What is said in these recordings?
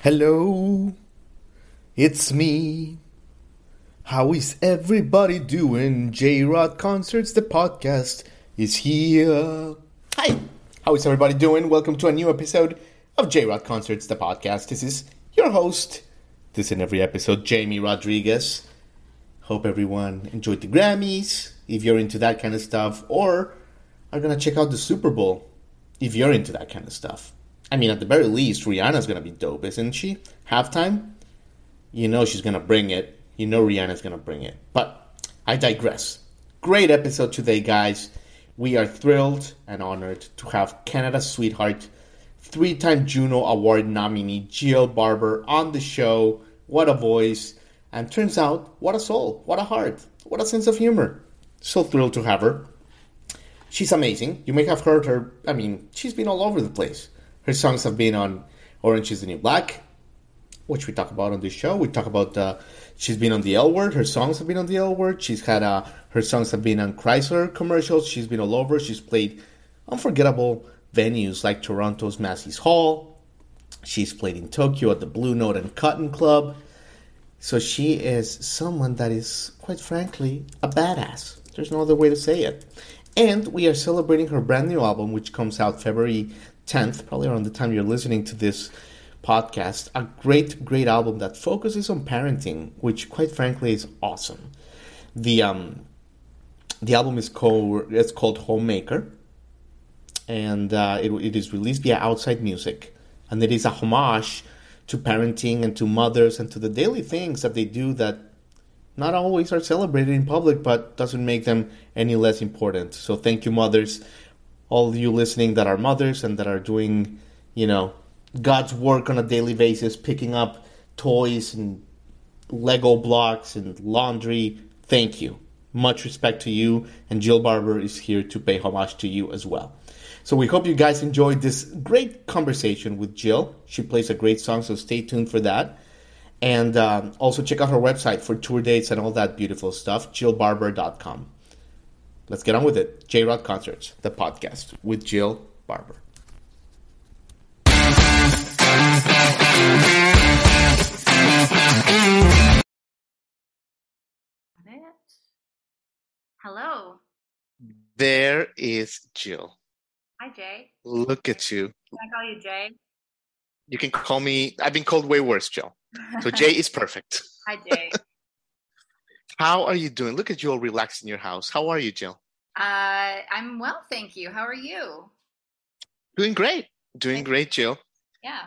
Hello, it's me. How is everybody doing? J Rod Concerts, the podcast, is here. Hi, how is everybody doing? Welcome to a new episode of J Rod Concerts, the podcast. This is your host, this in every episode, Jamie Rodriguez. Hope everyone enjoyed the Grammys, if you're into that kind of stuff, or are gonna check out the Super Bowl, if you're into that kind of stuff. I mean, at the very least, Rihanna's gonna be dope, isn't she? Halftime, you know she's gonna bring it. You know Rihanna's gonna bring it. But I digress. Great episode today, guys. We are thrilled and honored to have Canada's sweetheart, three-time Juno Award nominee Jill Barber on the show. What a voice! And turns out, what a soul, what a heart, what a sense of humor. So thrilled to have her. She's amazing. You may have heard her. I mean, she's been all over the place. Her songs have been on Orange is the New Black, which we talk about on this show. We talk about uh, she's been on the L Word. Her songs have been on the L Word. She's had uh, her songs have been on Chrysler commercials. She's been all over. She's played unforgettable venues like Toronto's Massey's Hall. She's played in Tokyo at the Blue Note and Cotton Club. So she is someone that is, quite frankly, a badass. There's no other way to say it. And we are celebrating her brand new album, which comes out February 10th, probably around the time you're listening to this podcast. A great, great album that focuses on parenting, which quite frankly is awesome. The um, the album is called it's called Homemaker, and uh, it, it is released via Outside Music, and it is a homage to parenting and to mothers and to the daily things that they do that not always are celebrated in public, but doesn't make them any less important. So thank you, mothers all you listening that are mothers and that are doing, you know, God's work on a daily basis, picking up toys and Lego blocks and laundry. Thank you. Much respect to you. And Jill Barber is here to pay homage to you as well. So we hope you guys enjoyed this great conversation with Jill. She plays a great song, so stay tuned for that. And um, also check out her website for tour dates and all that beautiful stuff, jillbarber.com. Let's get on with it. J Rod Concerts, the podcast with Jill Barber. Hello. There is Jill. Hi, Jay. Look at you. Can I call you Jay? You can call me, I've been called way worse, Jill. So Jay is perfect. Hi, Jay. How are you doing? Look at you all relaxed in your house. How are you, Jill? Uh, I'm well, thank you. How are you? Doing great. Doing great, Jill. Yeah.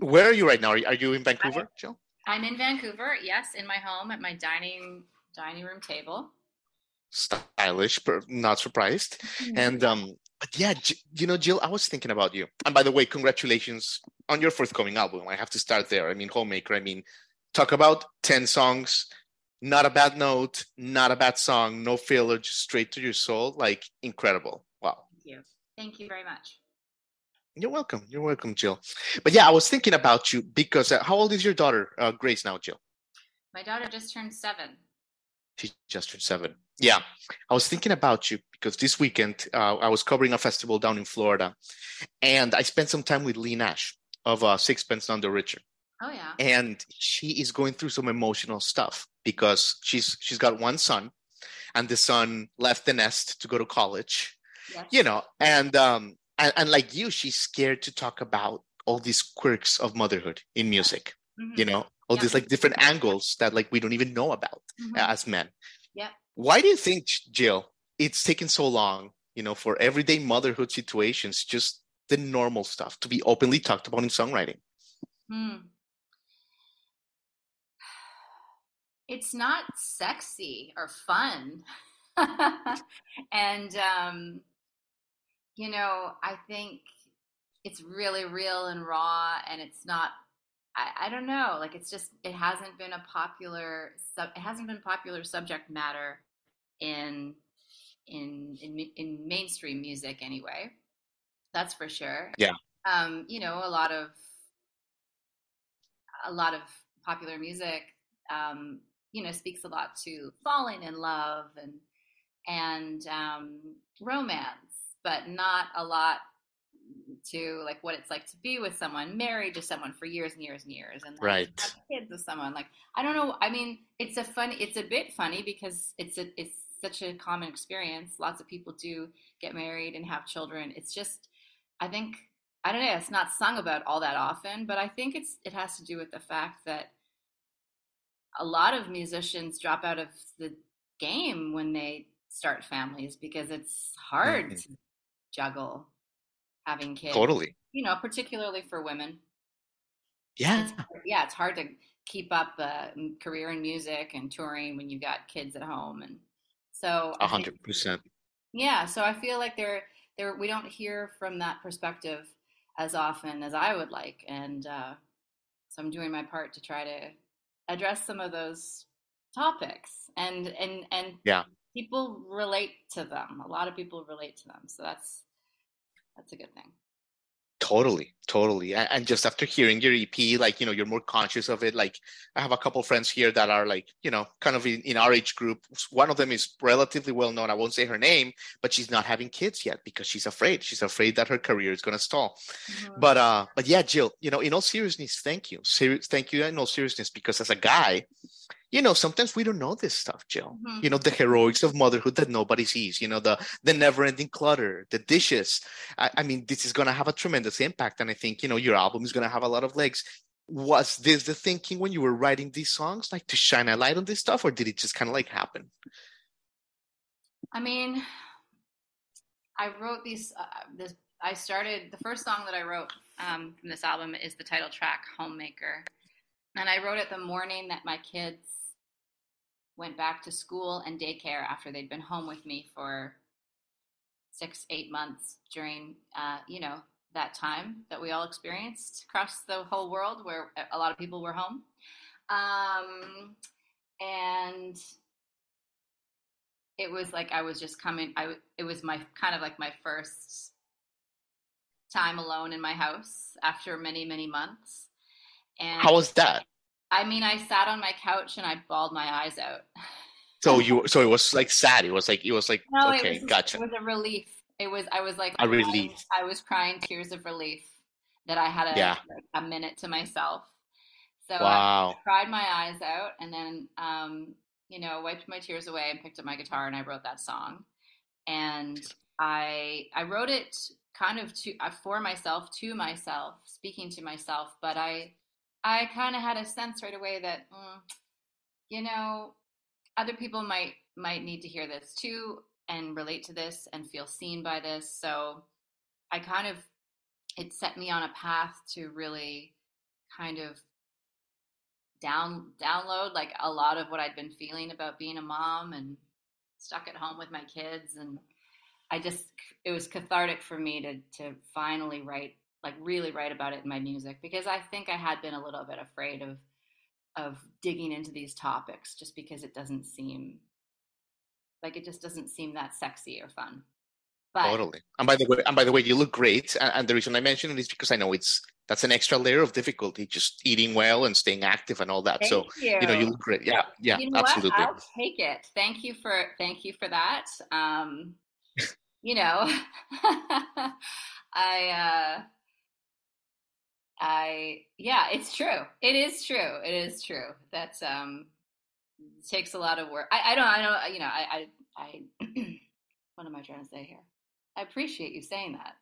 Where are you right now? Are you, in Vancouver, Jill? I'm in Vancouver, yes, in my home at my dining dining room table. Stylish, but not surprised. And um, but yeah, J- you know, Jill, I was thinking about you. And by the way, congratulations on your forthcoming album. I have to start there. I mean, Homemaker. I mean, talk about ten songs not a bad note, not a bad song, no filler, just straight to your soul. Like incredible. Wow. Thank you. Thank you very much. You're welcome. You're welcome, Jill. But yeah, I was thinking about you because uh, how old is your daughter, uh, Grace, now, Jill? My daughter just turned seven. She just turned seven. Yeah, I was thinking about you because this weekend uh, I was covering a festival down in Florida, and I spent some time with Leigh Nash of uh, Sixpence None the Richer. Oh yeah. And she is going through some emotional stuff because she's she's got one son, and the son left the nest to go to college. Yes. You know, and um and, and like you, she's scared to talk about all these quirks of motherhood in music. Mhm. You know, all Yeah. these like different angles that like we don't even know about Mhm. as men. Yeah. Why do you think, Jill, it's taken so long, you know, for everyday motherhood situations, just the normal stuff to be openly talked about in songwriting? Hmm. It's not sexy or fun. and um you know, I think it's really real and raw and it's not I, I don't know. Like it's just it hasn't been a popular sub, it hasn't been popular subject matter in in in in mainstream music anyway. That's for sure. Yeah. Um, you know, a lot of a lot of popular music um, you know speaks a lot to falling in love and and um, romance, but not a lot to like what it's like to be with someone married to someone for years and years and years and right. have kids with someone like i don't know i mean it's a funny it's a bit funny because it's a it's such a common experience lots of people do get married and have children it's just i think i don't know it's not sung about all that often but i think it's it has to do with the fact that a lot of musicians drop out of the game when they start families because it's hard mm-hmm. to juggle having kids. Totally. You know, particularly for women. Yeah. It's, yeah, it's hard to keep up a career in music and touring when you've got kids at home, and so a hundred percent. Yeah, so I feel like there, there, we don't hear from that perspective as often as I would like, and uh, so I'm doing my part to try to address some of those topics, and and and yeah, people relate to them. A lot of people relate to them, so that's that's a good thing. Totally, totally. And just after hearing your EP, like, you know, you're more conscious of it. Like, I have a couple friends here that are like, you know, kind of in, in our age group. One of them is relatively well known. I won't say her name, but she's not having kids yet because she's afraid. She's afraid that her career is going to stall. Mm-hmm. But, uh, but yeah, Jill, you know, in all seriousness, thank you. Serious, thank you in all seriousness, because as a guy, you know sometimes we don't know this stuff jill. Mm-hmm. you know the heroics of motherhood that nobody sees you know the the never ending clutter the dishes. I, I, mean this is going to have a tremendous impact and i think you know your album is going to have a lot of legs. Was this the thinking when you were writing these songs like to shine a light on this stuff or did it just kind of like happen? I mean i wrote these uh, this i started the first song that i wrote um, from this album is the title track homemaker. And i wrote it the morning that my kids went back to school and daycare after they'd been home with me for six, eight months during, uh, you know, that time that we all experienced across the whole world where a lot of people were home. Um, and it was like I was just coming, I, it was my kind of like my first time alone in my house after many, many months. And how was that? I mean, I sat on my couch and I bawled my eyes out. So you, so it was like sad. It was like it was like no, okay, was, gotcha. It was a relief. It was. I was like a relief. I, I was crying tears of relief that I had a yeah. a minute to myself. So wow. I cried my eyes out, and then um, you know wiped my tears away and picked up my guitar and I wrote that song. And I I wrote it kind of to uh, for myself, to myself, speaking to myself, but I I kind of had a sense right away that, mm, you know, other people might might need to hear this too and relate to this and feel seen by this. So I kind of it set me on a path to really kind of down download like a lot of what I'd been feeling about being a mom and stuck at home with my kids and I just it was cathartic for me to to finally write like really write about it in my music because I think I had been a little bit afraid of of digging into these topics just because it doesn't seem like it just doesn't seem that sexy or fun. But, totally. And by the way, and by the way, you look great. And, and the reason I mention it is because I know it's that's an extra layer of difficulty, just eating well and staying active and all that. Thank so you. you know, you look great. Yeah, yeah, you know absolutely. What? I'll take it. Thank you for thank you for that. Um, you know, I uh I yeah, it's true. It is true. It is true. That's um takes a lot of work. I, I don't I don't you know, I I, I what am I trying to say here? I appreciate you saying that.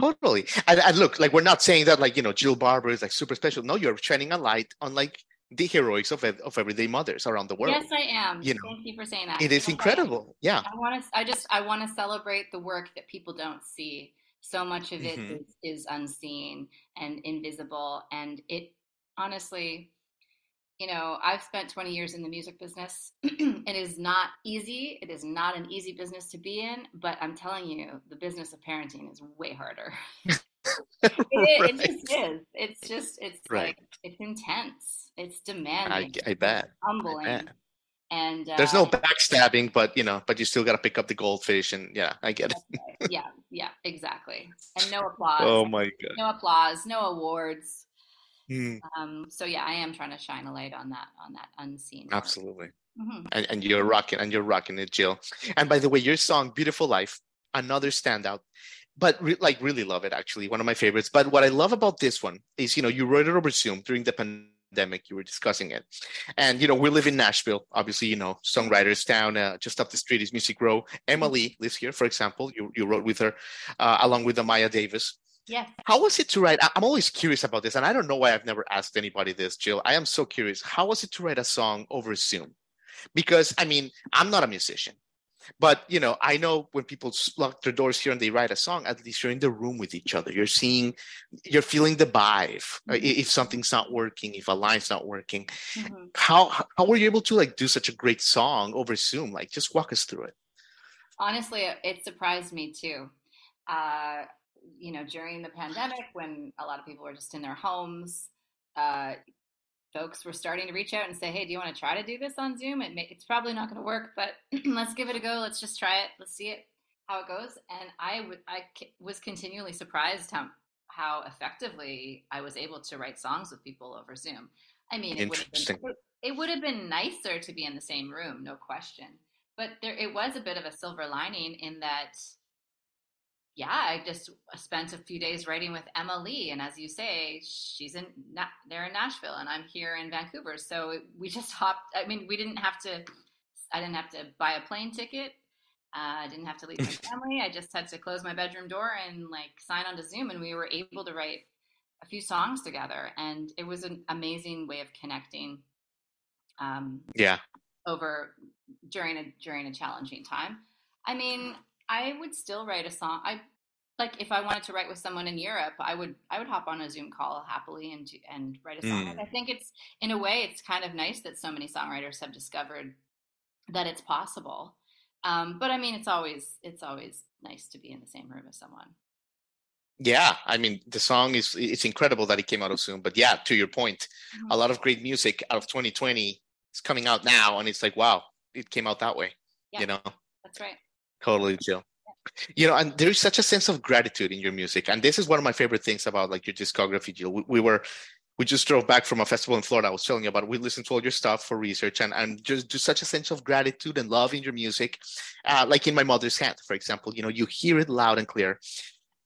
Totally. And, and, look, like we're not saying that like, you know, Jill Barber is like super special. No, you're shining a light on like the heroics of of everyday mothers around the world. Yes, I am. You know, Thank you for saying that. It is incredible. Yeah. I want to I just I want to celebrate the work that people don't see so much of it mm-hmm. is, is unseen and invisible. And it honestly, you know, I've spent 20 years in the music business. it is not easy. It is not an easy business to be in, but I'm telling you, the business of parenting is way harder. it, right. it, just is. It's just it's right. like it's intense. It's demanding. I, I bet. Humbling. I bet. And uh, there's no backstabbing, but you know, but you still got to pick up the goldfish, and yeah, I get it. Right. Yeah, yeah, exactly. And no applause. oh my god. No applause. No awards. Mm. Um, so yeah, I am trying to shine a light on that on that unseen. Absolutely. Mm-hmm. And, and you're rocking and you're rocking it, Jill. And by the way, your song "Beautiful Life," another standout but re- like really love it actually one of my favorites but what i love about this one is you know you wrote it over zoom during the pandemic you were discussing it and you know we live in nashville obviously you know songwriters down uh, just up the street is music row emily lives here for example you, you wrote with her uh, along with amaya davis yeah How was it to write? I'm always curious about this, and I don't know why I've never asked anybody this, Jill. I am so curious. How was it to write a song over Zoom? Because I mean, I'm not a musician. But you know, I know when people lock their doors here and they write a song, at least you're in the room with each other. You're seeing, you're feeling the vibe. Uh, mm-hmm. If something's not working, if a line's not working, mm-hmm. how how were you able to like do such a great song over Zoom? Like, just walk us through it. Honestly, it surprised me too. Uh, you know, during the pandemic, when a lot of people were just in their homes, uh, folks were starting to reach out and say, "Hey, do you want to try to do this on Zoom? It may, it's probably not going to work, but let's give it a go. Let's just try it. Let's see it how it goes." And I, w- I was continually surprised how how effectively I was able to write songs with people over Zoom. I mean, it would been, it would have been nicer to be in the same room, no question. But there, it was a bit of a silver lining in that yeah, I just spent a few days writing with Emma Lee, and as you say, she's in they're in Nashville, and I'm here in Vancouver. So we just hopped. I mean, we didn't have to. I didn't have to buy a plane ticket. Uh, I didn't have to leave my family. I just had to close my bedroom door and like sign on to Zoom, and we were able to write a few songs together, and it was an amazing way of connecting. Um, yeah. Over during a during a challenging time. I mean, I would still write a song. I like if I wanted to write with someone in Europe, I would I would hop on a Zoom call happily and and write a song. Mm. I think it's in a way it's kind of nice that so many songwriters have discovered that it's possible. Um, but I mean, it's always it's always nice to be in the same room as someone. Yeah, I mean, the song is it's incredible that it came out of Zoom. But yeah, to your point, mm-hmm. a lot of great music out of 2020 is coming out now, and it's like, wow, it came out that way. Yeah, you know, that's right. Totally, Jill. You know, and there is such a sense of gratitude in your music, and this is one of my favorite things about like your discography, Jill. We, we were we just drove back from a festival in Florida. I was telling you about. We listened to all your stuff for research, and and just just such a sense of gratitude and love in your music, uh, like in my mother's hand, for example. You know, you hear it loud and clear.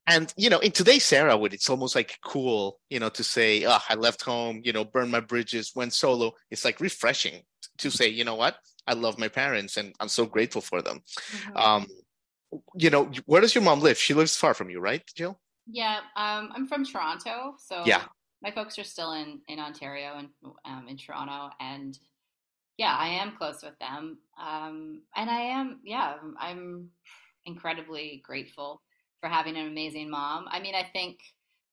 And you know, in today's era, with it's almost like cool, you know, to say, "Oh, I left home," you know, burned my bridges, went solo. It's like refreshing to say, you know what, I love my parents, and I'm so grateful for them. Mm-hmm. Um, you know, where does your mom live? She lives far from you, right, Jill? Yeah, um, I'm from Toronto, so yeah, my folks are still in in Ontario and um, in Toronto, and yeah, I am close with them, um, and I am, yeah, I'm incredibly grateful for having an amazing mom. I mean, I think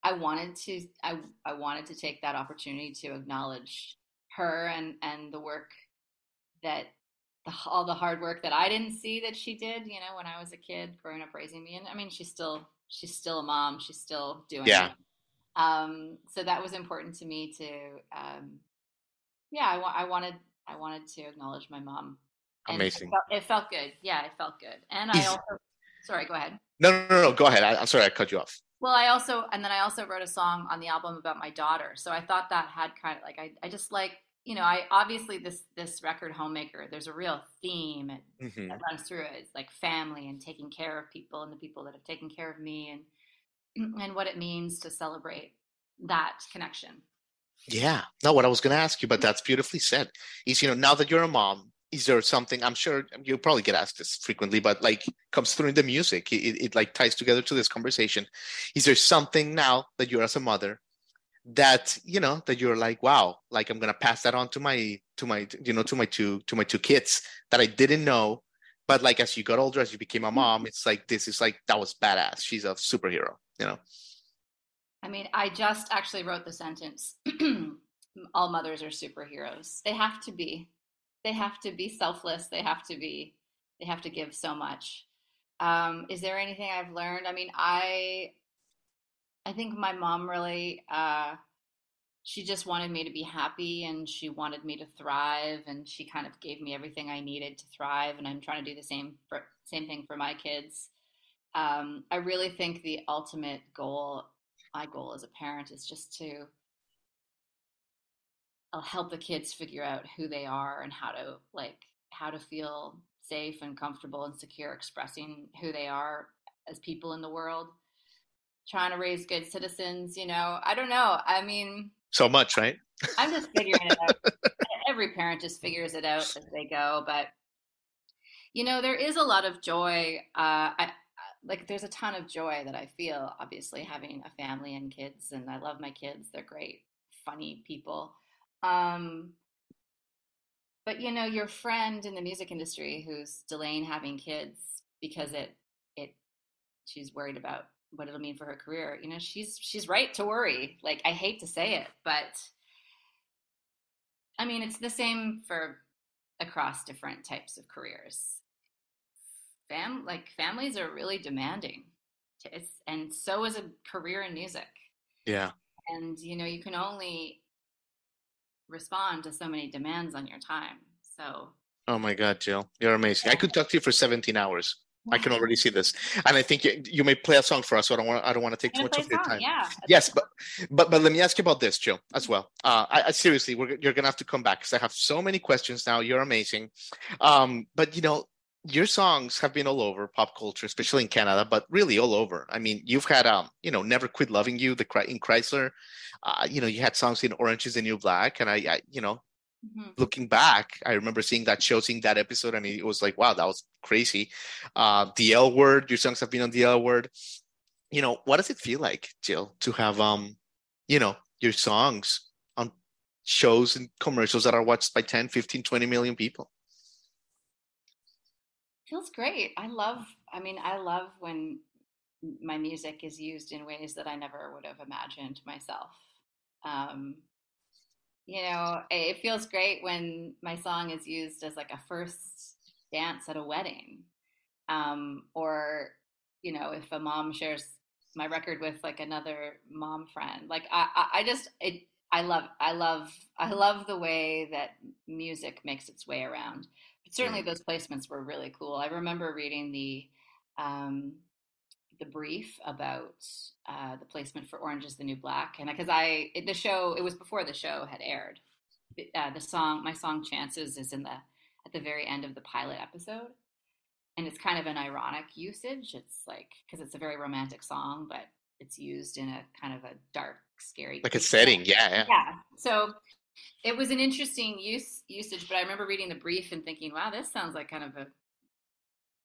I wanted to, I I wanted to take that opportunity to acknowledge her and and the work that the, all the hard work that I didn't see that she did, you know, when I was a kid growing up raising me. And I mean, she's still she's still a mom. She's still doing yeah. It. Um, so that was important to me to, um, yeah, I, wa- I wanted I wanted to acknowledge my mom. And Amazing. It felt, it felt, good. Yeah, it felt good. And I also, sorry, go ahead. No, no, no, no. go ahead. I, I'm sorry, I cut you off. Well, I also, and then I also wrote a song on the album about my daughter. So I thought that had kind of like, I, I just like you know, I obviously this this record homemaker. There's a real theme mm-hmm. that runs through it. It's like family and taking care of people and the people that have taken care of me, and and what it means to celebrate that connection. Yeah, no, what I was going to ask you, but that's beautifully said. Is you know now that you're a mom, is there something? I'm sure you probably get asked this frequently, but like comes through in the music. It, it, it like ties together to this conversation. Is there something now that you're as a mother that you know that you're like wow like i'm gonna pass that on to my to my you know to my two to my two kids that i didn't know. But like as you got older as you became a mm-hmm. mom it's like this is like that was badass. She's a superhero you know? I mean i just actually wrote the sentence all mothers are superheroes. They have to be. They have to be selfless. They have to be they have to give so much. Um, is there anything i've learned? I mean i I think my mom really, uh, she just wanted me to be happy and she wanted me to thrive and she kind of gave me everything I needed to thrive. And I'm trying to do the same for same thing for my kids. Um, I really think the ultimate goal, my goal as a parent, is just to I'll help the kids figure out who they are and how to like how to feel safe and comfortable and secure expressing who they are as people in the world trying to raise good citizens you know i don't know i mean so much right? I'm just figuring it out. Every parent just figures it out as they go but you know there is a lot of joy uh, I, like there's a ton of joy that i feel obviously having a family and kids and i love my kids they're great funny people um, but you know, your friend in the music industry who's delaying having kids because it it she's worried about what it'll mean for her career. You know, she's she's right to worry. Like I hate to say it, but I mean, it's the same for across different types of careers. Fam like families are really demanding. It's and so is a career in music. Yeah. And you know, you can only respond to so many demands on your time. So. Oh my God, Jill, you're amazing. I could talk to you for 17 hours. I can already see this, and I think you, you, may play a song for us. So I don't want I don't want to take too much of your time. Yeah. Yes, but but but let me ask you about this, Jill, as well. Uh, I, I seriously, you're gonna have to come back because I have so many questions now. You're amazing, um, but you know your songs have been all over pop culture, especially in Canada, but really all over. I mean, you've had um, you know, "Never Quit Loving You," the in Chrysler. Uh, you know, you had songs in "Orange Is the New Black," and I, I you know, mm-hmm. looking back, I remember seeing that show, seeing that episode, and it was like, wow, that was crazy. Uh, the L Word, your songs have been on the L Word. You know, what does it feel like, Jill, to have um, you know, your songs on shows and commercials that are watched by 10, 15, 20 million people? feels great. I love, I mean, I love when my music is used in ways that I never would have imagined myself. Um, you know, it feels great when my song is used as like a first dance at a wedding. Um, or, you know, if a mom shares my record with like another mom friend, like I, I, I just, it, I love, I love, I love the way that music makes its way around But certainly those placements were really cool. I remember reading the um, the brief about uh, the placement for Orange is the New Black, and because I it, the show it was before the show had aired. Uh, the song my song Chances is in the at the very end of the pilot episode, and it's kind of an ironic usage. It's like because it's a very romantic song, but it's used in a kind of a dark, scary like a setting. Yeah, yeah. Yeah. So it was an interesting use usage, but I remember reading the brief and thinking, wow, this sounds like kind of a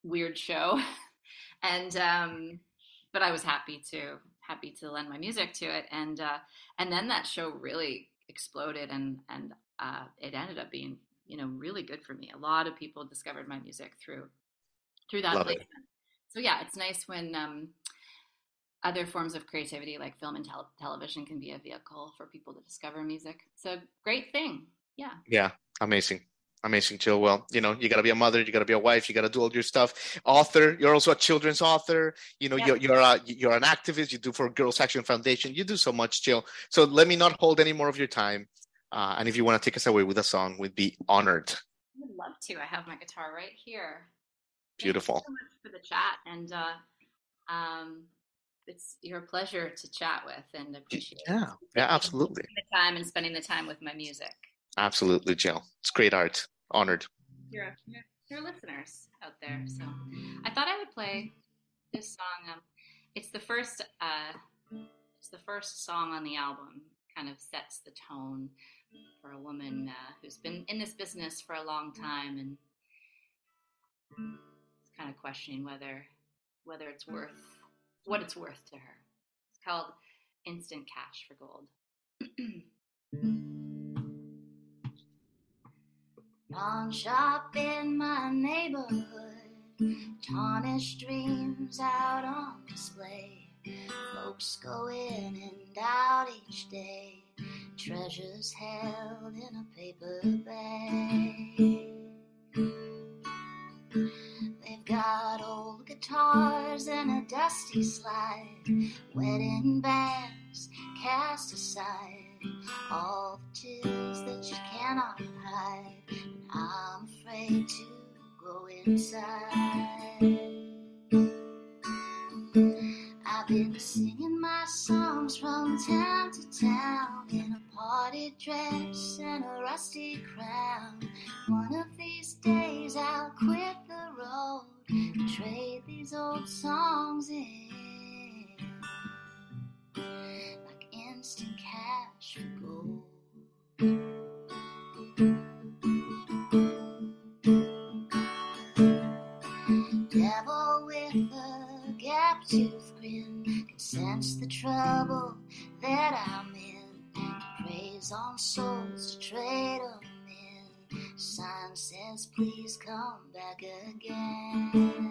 weird show. and um, but I was happy to happy to lend my music to it, and uh, and then that show really exploded, and and uh, it ended up being you know really good for me. A lot of people discovered my music through through that Love placement. It. So yeah, it's nice when um, other forms of creativity like film and tel- television can be a vehicle for people to discover music. It's a great thing. Yeah. Yeah. Amazing. Amazing, Jill. Well, you know, you got to be a mother, you got to be a wife, you got to do all your stuff. Author, you're also a children's author. You know, yeah. you're you're, a, you're an activist. You do for Girls Action Foundation. You do so much, Jill. So let me not hold any more of your time. Uh, and if you want to take us away with a song, we'd be honored. I would love to. I have my guitar right here. Beautiful. Thank you so much for the chat, and uh, um, it's your pleasure to chat with and appreciate. Yeah, yeah, absolutely. The time and spending the time with my music. Absolutely, Jill. It's great art. Honored. Your your listeners out there. So I thought I would play this song. Um, it's the first. Uh, it's the first song on the album. Kind of sets the tone for a woman uh, who's been in this business for a long time and it's kind of questioning whether whether it's worth what it's worth to her. It's called Instant Cash for Gold. Pawn shop in my neighborhood, tarnished dreams out on display. Folks go in and out each day, treasures held in a paper bag. They've got old guitars and a dusty slide. Wedding bands cast aside all the tears that you cannot hide. I'm afraid to go inside. Says, please come back again.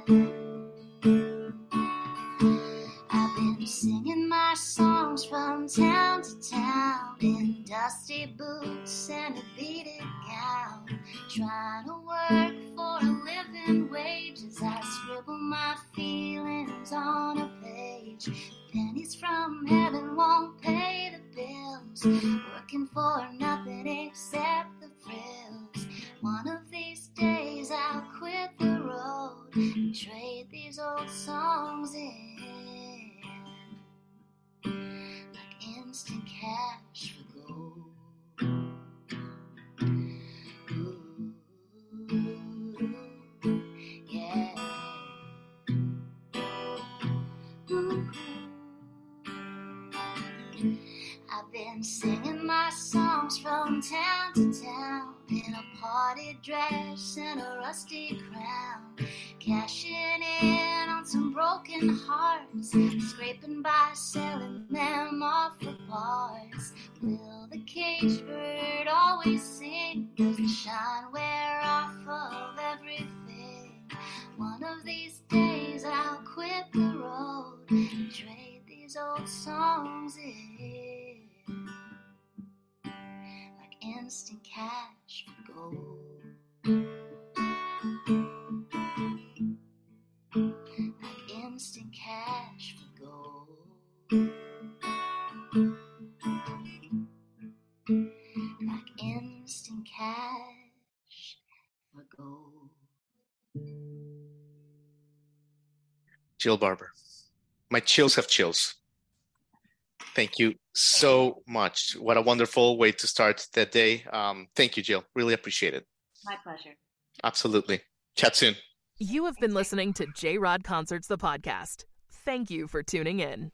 I've been singing my songs from town to town in dusty boots and a beaded gown, trying to work for a living wage as I scribble my feelings on a page. Pennies from heaven won't pay the bills, working for nothing old songs in like instant cash for gold. Ooh, yeah. Ooh. I've been singing my songs from town to town in a party dress and a rusty crown, selling them off for parts. Will the caged bird always sing? Does the shine wear off of everything? One of these days I'll quit the road and trade these old songs in like instant cash for gold. Jill Barber. My chills have chills. Thank you so much. What a wonderful way to start that day. Um, thank you, Jill. Really appreciate it. My pleasure. Absolutely. Chat soon. You have been listening to J Rod Concerts, the podcast. Thank you for tuning in.